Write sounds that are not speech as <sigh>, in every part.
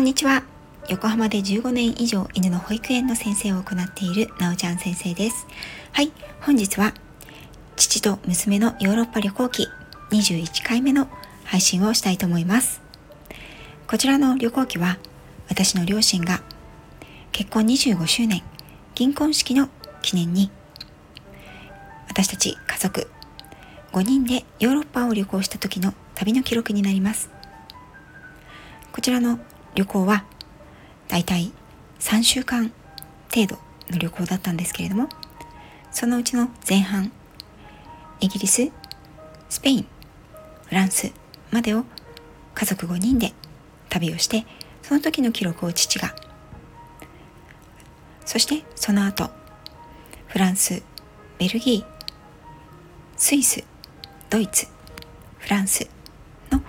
こんにちは。横浜で15年以上犬の保育園の先生を行っているなおちゃん先生です。はい本日は父と娘のヨーロッパ旅行記21回目の配信をしたいと思います。こちらの旅行記は私の両親が結婚25周年銀婚式の記念に私たち家族5人でヨーロッパを旅行した時の旅の記録になります。こちらの旅行はだいたい3週間程度の旅行だったんですけれどもそのうちの前半イギリススペインフランスまでを家族5人で旅をしてその時の記録を父がそしてその後フランスベルギースイスドイツフランスの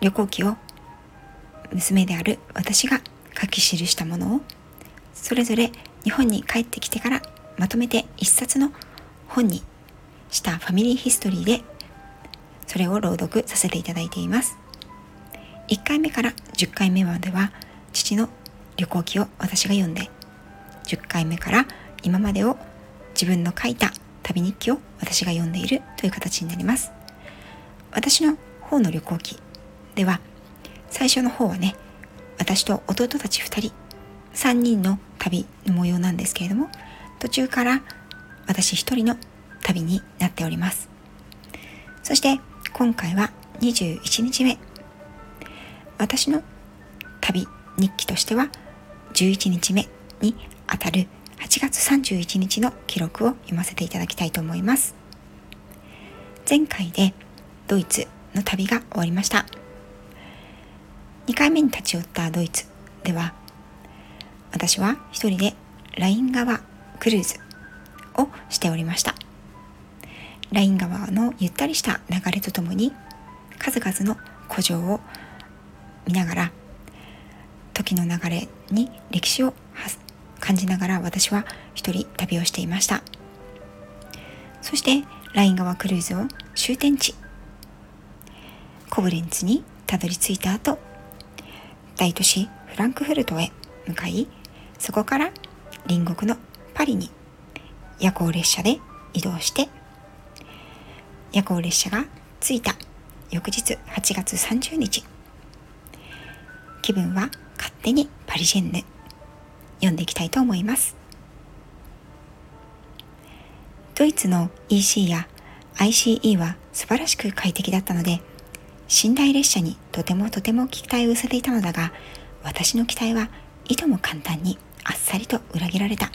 旅行記を娘である私が書き記したものをそれぞれ日本に帰ってきてからまとめて一冊の本にしたファミリーヒストリーでそれを朗読させていただいています。1回目から10回目までは父の旅行記を私が読んで10回目から今までを自分の書いた旅日記を私が読んでいるという形になります。私の方の旅行記では最初の方はね私と弟たち2人3人の旅の模様なんですけれども途中から私1人の旅になっております。そして今回は21日目。私の旅日記としては11日目にあたる8月31日の記録を読ませていただきたいと思います。前回でドイツの旅が終わりました。2回目に立ち寄ったドイツでは私は一人でライン川クルーズをしておりました。ライン川のゆったりした流れとともに数々の古城を見ながら時の流れに歴史を感じながら私は一人旅をしていました。そしてライン川クルーズを終点地コブレンツにたどり着いた後大都市フランクフルトへ向かいそこから隣国のパリに夜行列車で移動して夜行列車が着いた翌日8月30日。気分は勝手にパリジェンヌ。読んでいきたいと思います。ドイツの EC や ICE は素晴らしく快適だったので寝台列車にとてもとても期待を寄せていたのだが私の期待はいとも簡単にあっさりと裏切られた。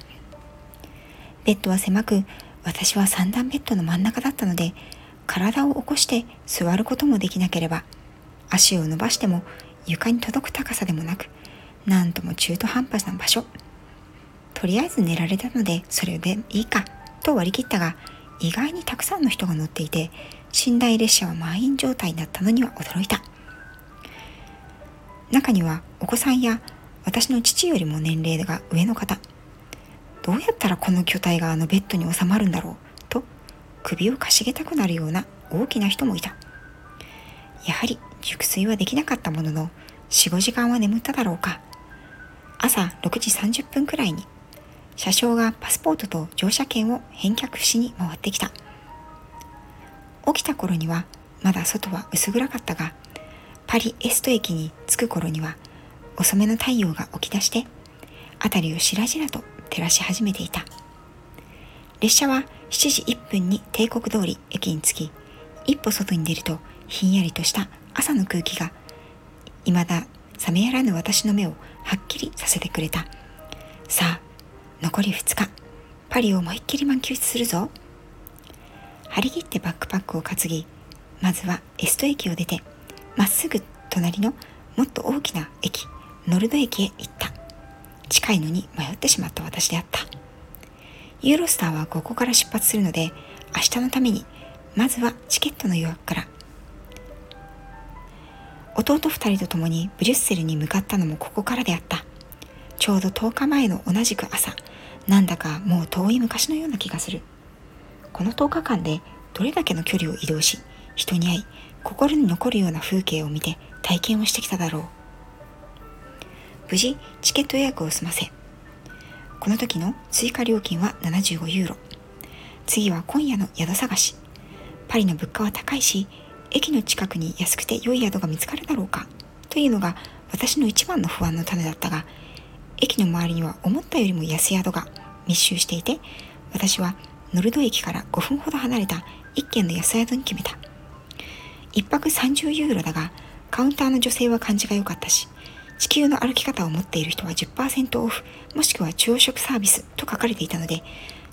ベッドは狭く私は三段ベッドの真ん中だったので体を起こして座ることもできなければ足を伸ばしても床に届く高さでもなくなんとも中途半端な場所。とりあえず寝られたのでそれでいいかと割り切ったが意外にたくさんの人が乗っていて寝台列車は満員状態だったのには驚いた。中にはお子さんや私の父よりも年齢が上の方。どうやったらこの巨体があのベッドに収まるんだろうと首をかしげたくなるような大きな人もいた。やはり熟睡はできなかったものの45時間は眠っただろうか。朝6時30分くらいに車掌がパスポートと乗車券を返却しに回ってきた。起きた頃にはまだ外は薄暗かったがパリエスト駅に着く頃には遅めの太陽が起き出して辺りをしらじらと照らし始めていた。列車は7時1分に帝国通り駅に着き一歩外に出るとひんやりとした朝の空気が未だ冷めやらぬ私の目をはっきりさせてくれた。さあ残り2日。パリを思いっきり満喫するぞ。張り切ってバックパックを担ぎまずはエスト駅を出てまっすぐ隣のもっと大きな駅ノルド駅へ行った。近いのに迷ってしまった私であった。ユーロスターはここから出発するので明日のためにまずはチケットの予約から。弟2人と共にブリュッセルに向かったのもここからであった。ちょうど10日前の同じく朝なんだかもう遠い昔のような気がする。この10日間でどれだけの距離を移動し人に会い心に残るような風景を見て体験をしてきただろう。無事チケット予約を済ませこの時の追加料金は75ユーロ。次は今夜の宿探し。パリの物価は高いし駅の近くに安くて良い宿が見つかるだろうかというのが私の一番の不安の種だったが駅の周りには思ったよりも安い宿が密集していて私はノルド駅から5分ほど離れた一軒の安宿に決めた1泊30ユーロだがカウンターの女性は感じが良かったし地球の歩き方を持っている人は10%オフもしくは朝食サービスと書かれていたので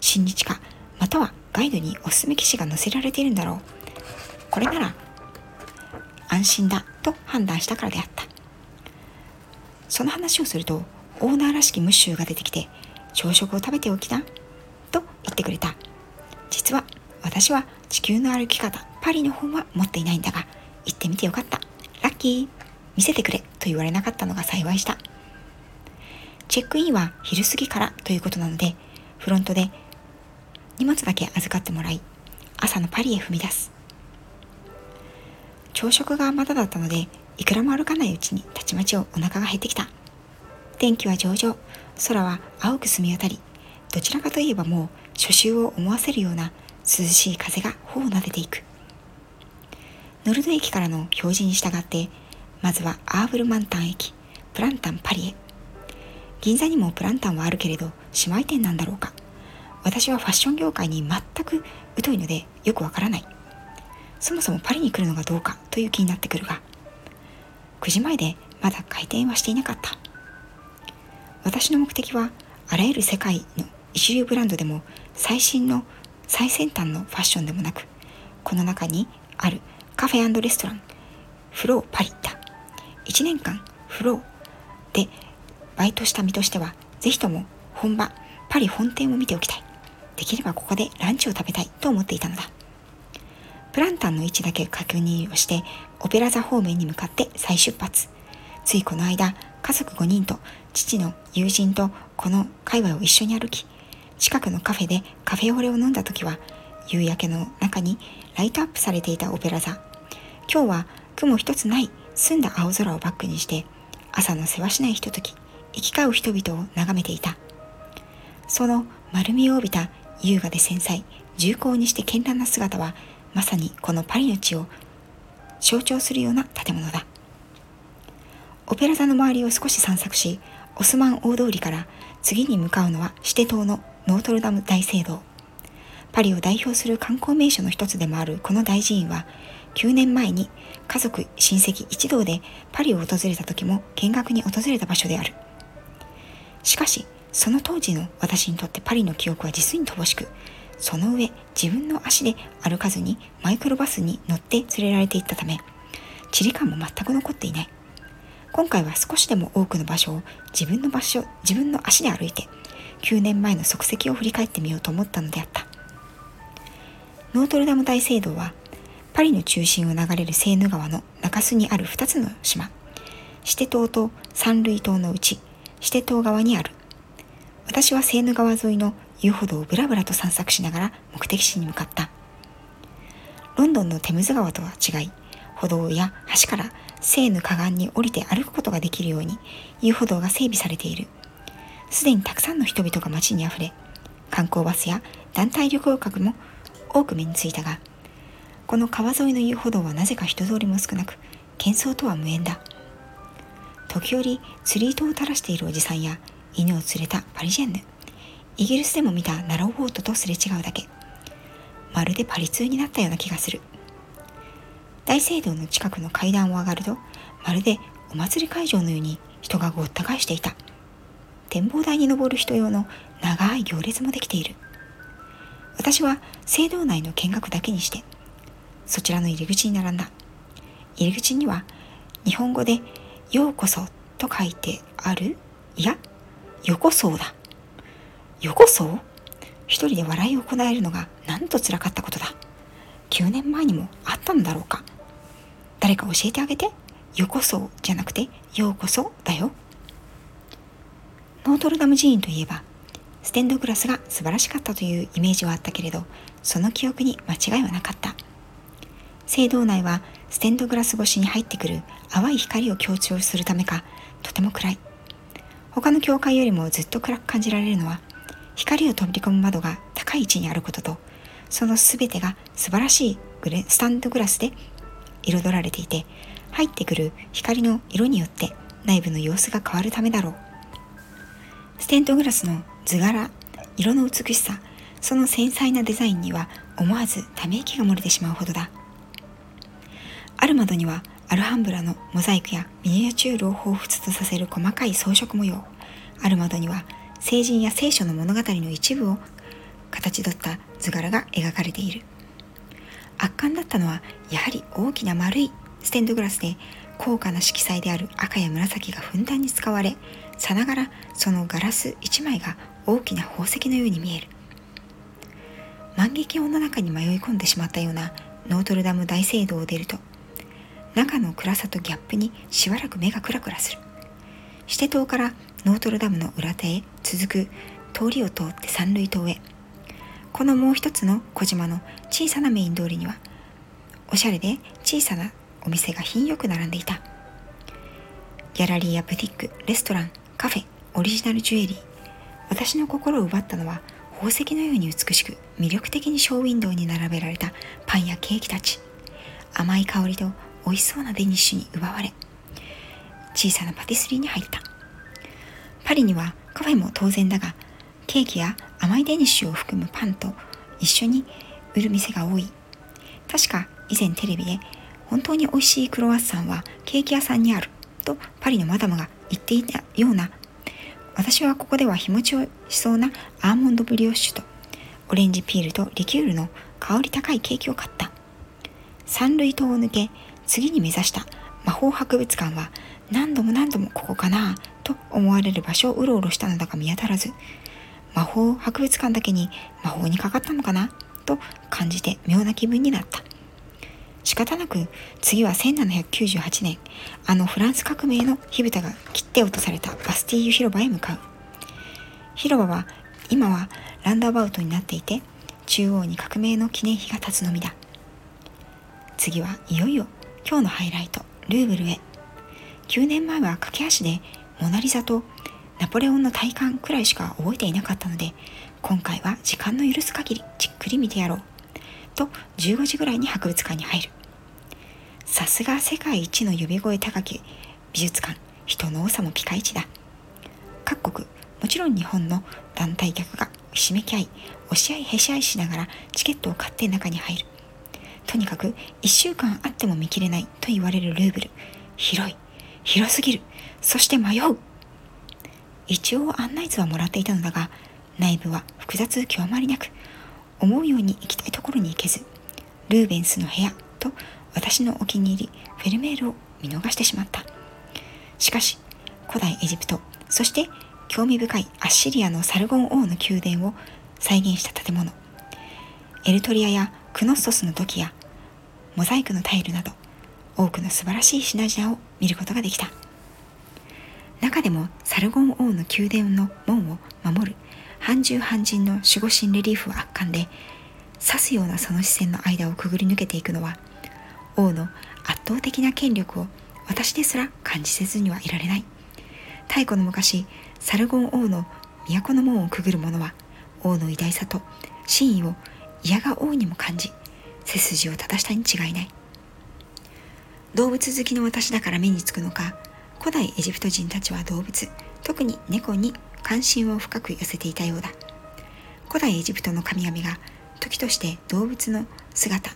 親日家またはガイドにおすすめ記事が載せられているんだろう。これなら安心だと判断したからであった。その話をするとオーナーらしきムッシュが出てきて朝食を食べておきなと言ってくれた。実は私は地球の歩き方パリの本は持っていないんだが行ってみてよかった。ラッキー。見せてくれ。と言われなかったのが幸いした。チェックインは昼過ぎからということなのでフロントで荷物だけ預かってもらい朝のパリへ踏み出す。朝食がまだだったのでいくらも歩かないうちにたちまちお腹が減ってきた。天気は上々。空は青く澄み渡りどちらかといえばもう初秋を思わせるような涼しい風が頬を撫でていく。ノルド駅からの表示に従ってまずはアーブルマンタン駅プランタンパリへ。銀座にもプランタンはあるけれど姉妹店なんだろうか。私はファッション業界に全く疎いのでよくわからない。そもそもパリに来るのがどうかという気になってくるが9時前でまだ開店はしていなかった。私の目的はあらゆる世界の一流ブランドでも最新の最先端のファッションでもなくこの中にあるカフェレストランフローパリだ1年間フローでバイトした身としてはぜひとも本場パリ本店を見ておきたい。できればここでランチを食べたいと思っていたのだ。プランタンの位置だけ確認をしてオペラ座方面に向かって再出発。ついこの間家族5人と父の友人とこの界隈を一緒に歩き近くのカフェでカフェオレを飲んだ時は夕焼けの中にライトアップされていたオペラ座。今日は雲一つない澄んだ青空をバックにして朝のせわしないひととき行き交う人々を眺めていた。その丸みを帯びた優雅で繊細重厚にして絢爛な姿はまさにこのパリの地を象徴するような建物だ。オペラ座の周りを少し散策しオスマン大通りから次に向かうのはシテ島のノートルダム大聖堂パリを代表する観光名所の一つでもあるこの大寺院は9年前に家族親戚一同でパリを訪れた時も見学に訪れた場所であるしかしその当時の私にとってパリの記憶は実に乏しく、その上自分の足で歩かずにマイクロバスに乗って連れられていったため、地理感も全く残っていない。今回は少しでも多くの場所を自分の場所、自分の足で歩いて、9年前の足跡を振り返ってみようと思ったのであった。ノートルダム大聖堂は、パリの中心を流れるセーヌ川の中州にある2つの島、シテ島とサンルイ島のうち、シテ島側にある。私はセーヌ川沿いの遊歩道をぶらぶらと散策しながら目的地に向かった。ロンドンのテムズ川とは違い、歩道や橋からセーヌ河岸に降りて歩くことができるように遊歩道が整備されている。すでにたくさんの人々が街に溢れ、観光バスや団体旅行客も多く目についたが、この川沿いの遊歩道はなぜか人通りも少なく、喧騒とは無縁だ。時折釣り糸を垂らしているおじさんや犬を連れたパリジェンヌイギリスでも見たナローボートとすれ違うだけ。まるでパリ通になったような気がする。大聖堂の近くの階段を上がるとまるでお祭り会場のように人がごった返していた。展望台に登る人用の長い行列もできている私は聖堂内の見学だけにしてそちらの入り口に並んだ入り口には日本語で「ようこそ」と書いてあるいや横そうだ。横そう？一人で笑いをこらえるのがなんと辛かったことだ。9年前にもあったのだろうか。誰か教えてあげて。横そうじゃなくて、ようこそだよ。ノートルダム寺院といえば、ステンドグラスが素晴らしかったというイメージはあったけれど、その記憶に間違いはなかった。聖堂内はステンドグラス越しに入ってくる淡い光を強調するためか、とても暗い。他の教会よりもずっと暗く感じられるのは光を飛び込む窓が高い位置にあることとその全てが素晴らしいグレスタンドグラスで彩られていて入ってくる光の色によって内部の様子が変わるためだろうステントグラスの図柄色の美しさその繊細なデザインには思わずため息が漏れてしまうほどだ。ある窓にはアルハンブラのモザイクやミニアチュールを彷彿とさせる細かい装飾模様。ある窓には聖人や聖書の物語の一部を形取った図柄が描かれている。圧巻だったのはやはり大きな丸いステンドグラスで高価な色彩である赤や紫がふんだんに使われさながらそのガラス一枚が大きな宝石のように見える。万華鏡の中に迷い込んでしまったようなノートルダム大聖堂を出ると中の暗さとギャップにしばらく目がクラクラする。シテ島からノートルダムの裏手へ続く通りを通って三塁島へ。このもう一つの小島の小さなメイン通りにはおしゃれで小さなお店が品よく並んでいた。ギャラリーやブティックレストランカフェオリジナルジュエリー。私の心を奪ったのは宝石のように美しく魅力的にショーウィンドウに並べられたパンやケーキたち。甘い香りと美味しそうなデニッシュに奪われ小さなパティスリーに入った。パリにはカフェも当然だがケーキや甘いデニッシュを含むパンと一緒に売る店が多い。確か以前テレビで本当に美味しいクロワッサンはケーキ屋さんにあるとパリのマダムが言っていたような私はここでは日持ちをしそうなアーモンドブリオッシュとオレンジピールとリキュールの香り高いケーキを買った。三類島を抜け次に目指した。魔法博物館は何度も何度もここかなと思われる場所をうろうろしたのだが見当たらず魔法博物館だけに魔法にかかったのかなと感じて妙な気分になった。仕方なく次は1798年あのフランス革命の火蓋が切って落とされたバスティーユ広場へ向かう。広場は今はランドアバウトになっていて中央に革命の記念碑が立つのみだ。次はいよいよ今日のハイライトルーブルへ。9年前は駆け足でモナリザとナポレオンの体感くらいしか覚えていなかったので今回は時間の許す限りじっくり見てやろう。と15時ぐらいに博物館に入る。さすが世界一の呼び声高き美術館人の多さもピカイチだ。各国もちろん日本の団体客がひしめき合い押し合いへし合いしながらチケットを買って中に入る。とにかく1週間あっても見切れないと言われるルーブル。広い広すぎる。そして迷う。一応案内図はもらっていたのだが内部は複雑極まりなく思うように行きたいところに行けずルーベンスの部屋と私のお気に入りフェルメールを見逃してしまった。しかし古代エジプトそして興味深いアッシリアのサルゴン王の宮殿を再現した建物。エルトリアやクノッソスの土器やモザイクのタイルなど多くの素晴らしい品々を見ることができた。中でもサルゴン王の宮殿の門を守る半獣半人の守護神レリーフは圧巻で刺すようなその視線の間をくぐり抜けていくのは王の圧倒的な権力を私ですら感じせずにはいられない。太古の昔サルゴン王の都の門をくぐる者は王の偉大さと真意を嫌が王にも感じ背筋を正したに違いない。動物好きの私だから目につくのか古代エジプト人たちは動物特に猫に関心を深く寄せていたようだ。古代エジプトの神々が時として動物の姿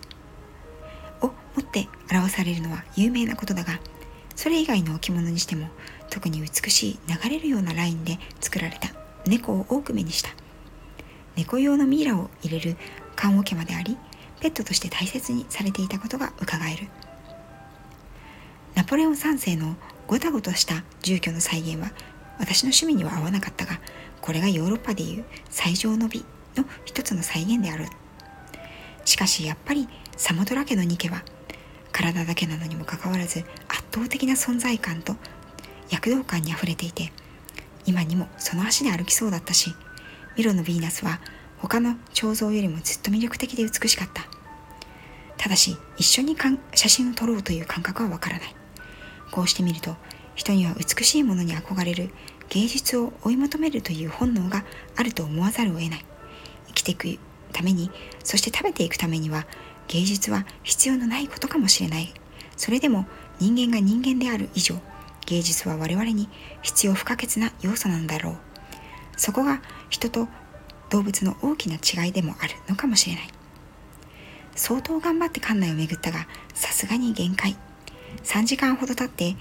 を持って表されるのは有名なことだがそれ以外の置物にしても特に美しい流れるようなラインで作られた。猫を多く目にした。猫用のミイラを入れる棺桶までありペットとして大切にされていたことがうかがえる。ナポレオン3世のごたごとした住居の再現は私の趣味には合わなかったがこれがヨーロッパでいう最上の美の一つの再現である。しかしやっぱりサモトラ家のニ家は体だけなのにもかかわらず圧倒的な存在感と躍動感にあふれていて今にもその足で歩きそうだったしミロのヴィーナスは他の彫像よりもずっと魅力的で美しかった。ただし一緒にかん写真を撮ろうという感覚はわからない。こうして見ると人には美しいものに憧れる芸術を追い求めるという本能があると思わざるを得ない。生きていくためにそして食べていくためには芸術は必要のないことかもしれない。それでも人間が人間である以上芸術は我々に必要不可欠な要素なんだろう。そこが人と動物の大きな違いでもあるのかもしれない。相当頑張って館内を巡ったがさすがに限界。3時間ほど経って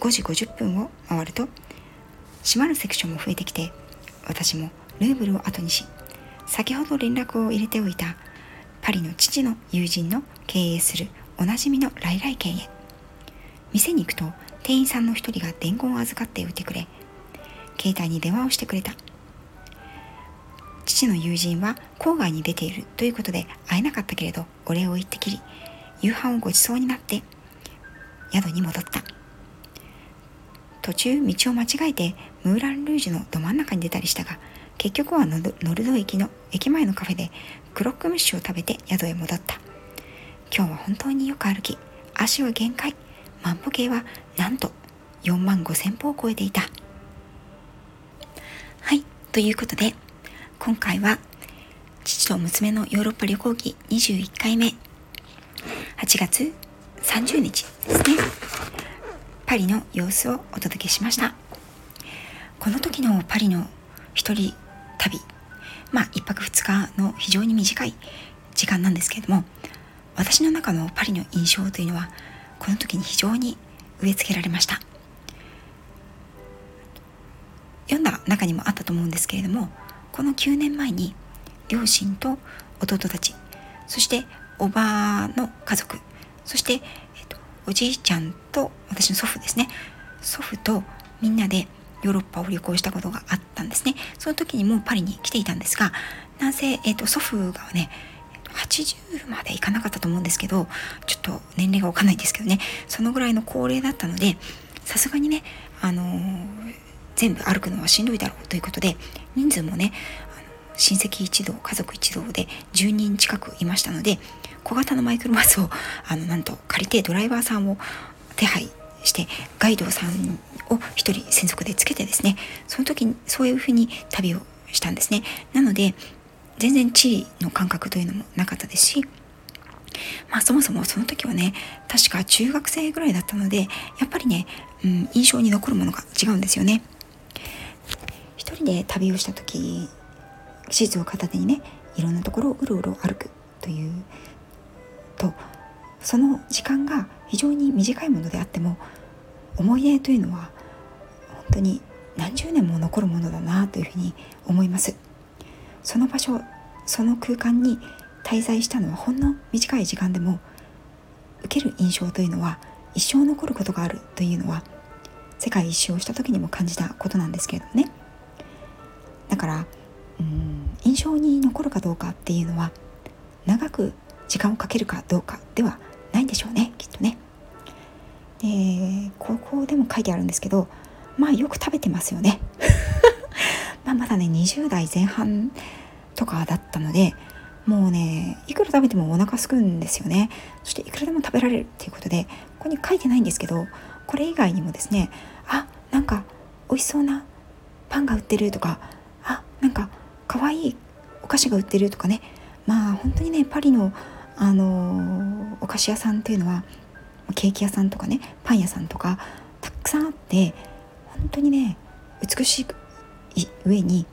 5時50分を回ると閉まるセクションも増えてきて私もルーブルを後にし先ほど連絡を入れておいたパリの父の友人の経営するおなじみの来来軒へ店に行くと店員さんの一人が伝言を預かっておいてくれ携帯に電話をしてくれた。父の友人は郊外に出ているということで会えなかったけれどお礼を言ってきり夕飯をごちそうになって宿に戻った。途中道を間違えてムーラン・ルージュのど真ん中に出たりしたが結局はノルド駅の駅前のカフェでクロックムッシュを食べて宿へ戻った。今日は本当によく歩き足は限界。万歩計はなんと4万5千歩を超えていた。はいということで今回は父と娘のヨーロッパ旅行記21回目。8月30日ですね。パリの様子をお届けしました。この時のパリの一人旅。まあ1泊2日の非常に短い時間なんですけれども私の中のパリの印象というのはこの時に非常に植え付けられました。読んだ中にもあったと思うんですけれどもこの9年前に両親と弟たちそしておばの家族そして、えっと、おじいちゃんと私の祖父ですね。祖父とみんなでヨーロッパを旅行したことがあったんですね。その時にもうパリに来ていたんですがなんせ、えっと、祖父がね80までいかなかったと思うんですけどちょっと年齢がわかんないんですけどねそのぐらいの高齢だったのでさすがにねあのー全部歩くのはしんどいだろうということで人数もね親戚一同家族一同で10人近くいましたので小型のマイクロバスをあのなんと借りてドライバーさんを手配してガイドさんを1人専属でつけてですねその時にそういうふうに旅をしたんですね。なので全然地理の感覚というのもなかったですしまあそもそもその時はね確か中学生ぐらいだったのでやっぱりね、うん、印象に残るものが違うんですよね。一人で旅をした時地図を片手にねいろんなところをうろうろ歩くというとその時間が非常に短いものであっても思い出というのは本当に何十年も残るものだなというふうに思います。その場所その空間に滞在したのはほんの短い時間でも受ける印象というのは一生残ることがあるというのは世界一周をした時にも感じたことなんですけれどもね。だからうん印象に残るかどうかっていうのは長く時間をかけるかどうかではないんでしょうねきっとね。でここでも書いてあるんですけどまあよく食べてますよね。<laughs> まあまだね20代前半とかだったのでもうねいくら食べてもお腹すくんですよねそしていくらでも食べられるっていうことでここに書いてないんですけどこれ以外にもですねあなんか美味しそうなパンが売ってるとかあなんか可愛いお菓子が売ってるとかねまあ本当にねパリの、あの、お菓子屋さんっていうのはケーキ屋さんとかねパン屋さんとかたくさんあって本当にね美しい上に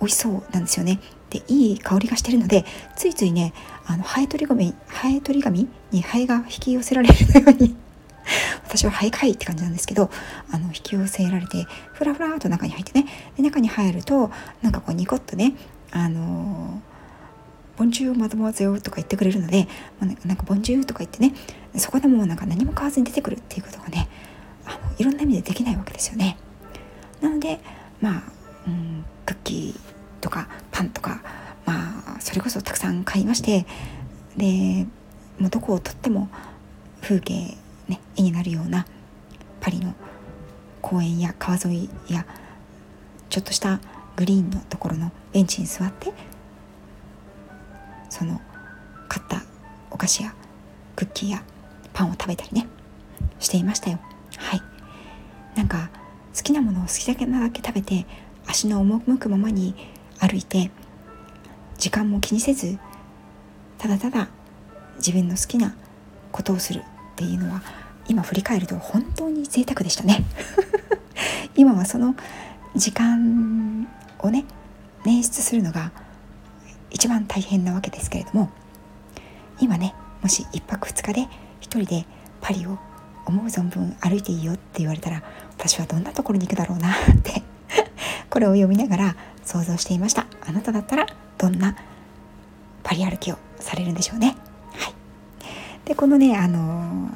美味しそうなんですよね。でいい香りがしてるのでついついねあのハエ取り紙ハエ取り紙にハエが引き寄せられるように <laughs> 私はハエかいって感じなんですけどあの引き寄せられてふらふらと中に入ってねで中に入るとなんかこうニコッとねあのボンジューマドモアゼよとか言ってくれるので、まあ、なんかボンジューとか言ってねそこでもうなんか何も買わずに出てくるっていうことがねあのいろんな意味でできないわけですよね。なのでまあ、うん、クッキーとかパンとかまあそれこそたくさん買いましてでもうどこをとっても風景ね絵になるようなパリの公園や川沿いやちょっとしたグリーンのところのベンチに座ってその買ったお菓子やクッキーやパンを食べたりねしていましたよ。はい。なんか好きなものを好きだけだけ食べて足の赴くままに歩いて時間も気にせずただただ自分の好きなことをするっていうのは今振り返ると本当に贅沢でしたね。<laughs> 今はその時間をね捻出するのが一番大変なわけですけれども今ねもし1泊2日で1人でパリを思う存分歩いていいよって言われたら私はどんなところに行くだろうなってこれを読みながら想像していました。あなただったらどんなパリ歩きをされるんでしょうね。はい。でこのねあのー、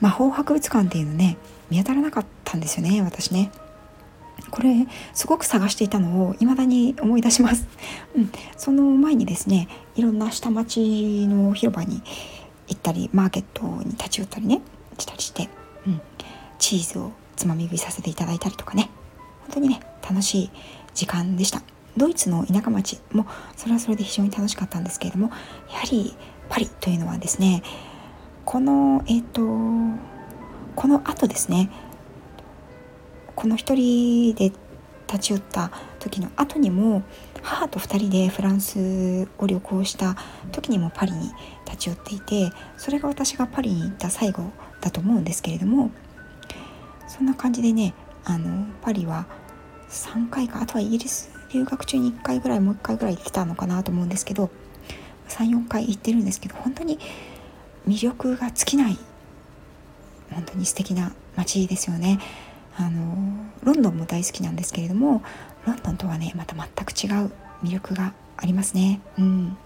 魔法博物館っていうのね見当たらなかったんですよね私ね。これすごく探していたのを未だに思い出します、<laughs> うん、その前にですねいろんな下町の広場に行ったりマーケットに立ち寄ったりねしたりして、うん、チーズをつまみ食いさせていただいたりとかね。本当にね楽しい時間でした。ドイツの田舎町もそれはそれで非常に楽しかったんですけれどもやはりパリというのはですねこのえっ、ー、とこの後ですねこの一人で立ち寄った時の後にも母と2人でフランスを旅行した時にもパリに立ち寄っていてそれが私がパリに行った最後だと思うんですけれどもそんな感じでねあのパリは3回かあとはイギリス留学中に1回ぐらいもう1回ぐらい来たのかなと思うんですけど34回行ってるんですけど本当に魅力が尽きない本当に素敵な街ですよね。あのロンドンも大好きなんですけれどもロンドンとはねまた全く違う魅力がありますね。うん、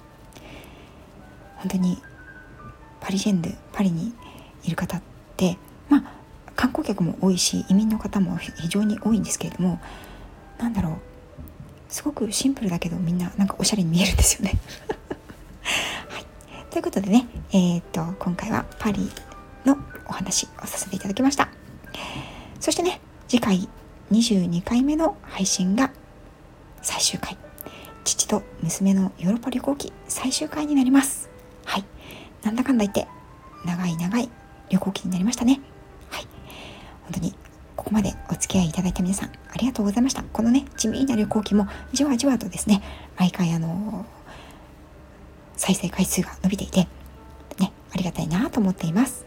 本当にパリジェンヌパリにいる方ってまあ観光客も多いし移民の方も非常に多いんですけれどもなんだろうすごくシンプルだけどみんななんかおしゃれに見えるんですよね。<laughs> はい、ということでね、えー、っと今回はパリのお話をさせていただきました。そしてね次回22回目の配信が最終回。父と娘のヨーロッパ旅行記最終回になります。はい。なんだかんだ言って長い長い旅行記になりましたね。はい。本当にここまでお付き合いいただいた皆さんありがとうございました。このね地味な旅行記もじわじわとですね毎回あの再生回数が伸びていてねありがたいなと思っています。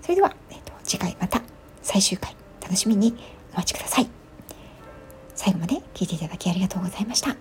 それでは、えっと、次回また最終回。楽しみにお待ちください。最後まで聞いていただきありがとうございました。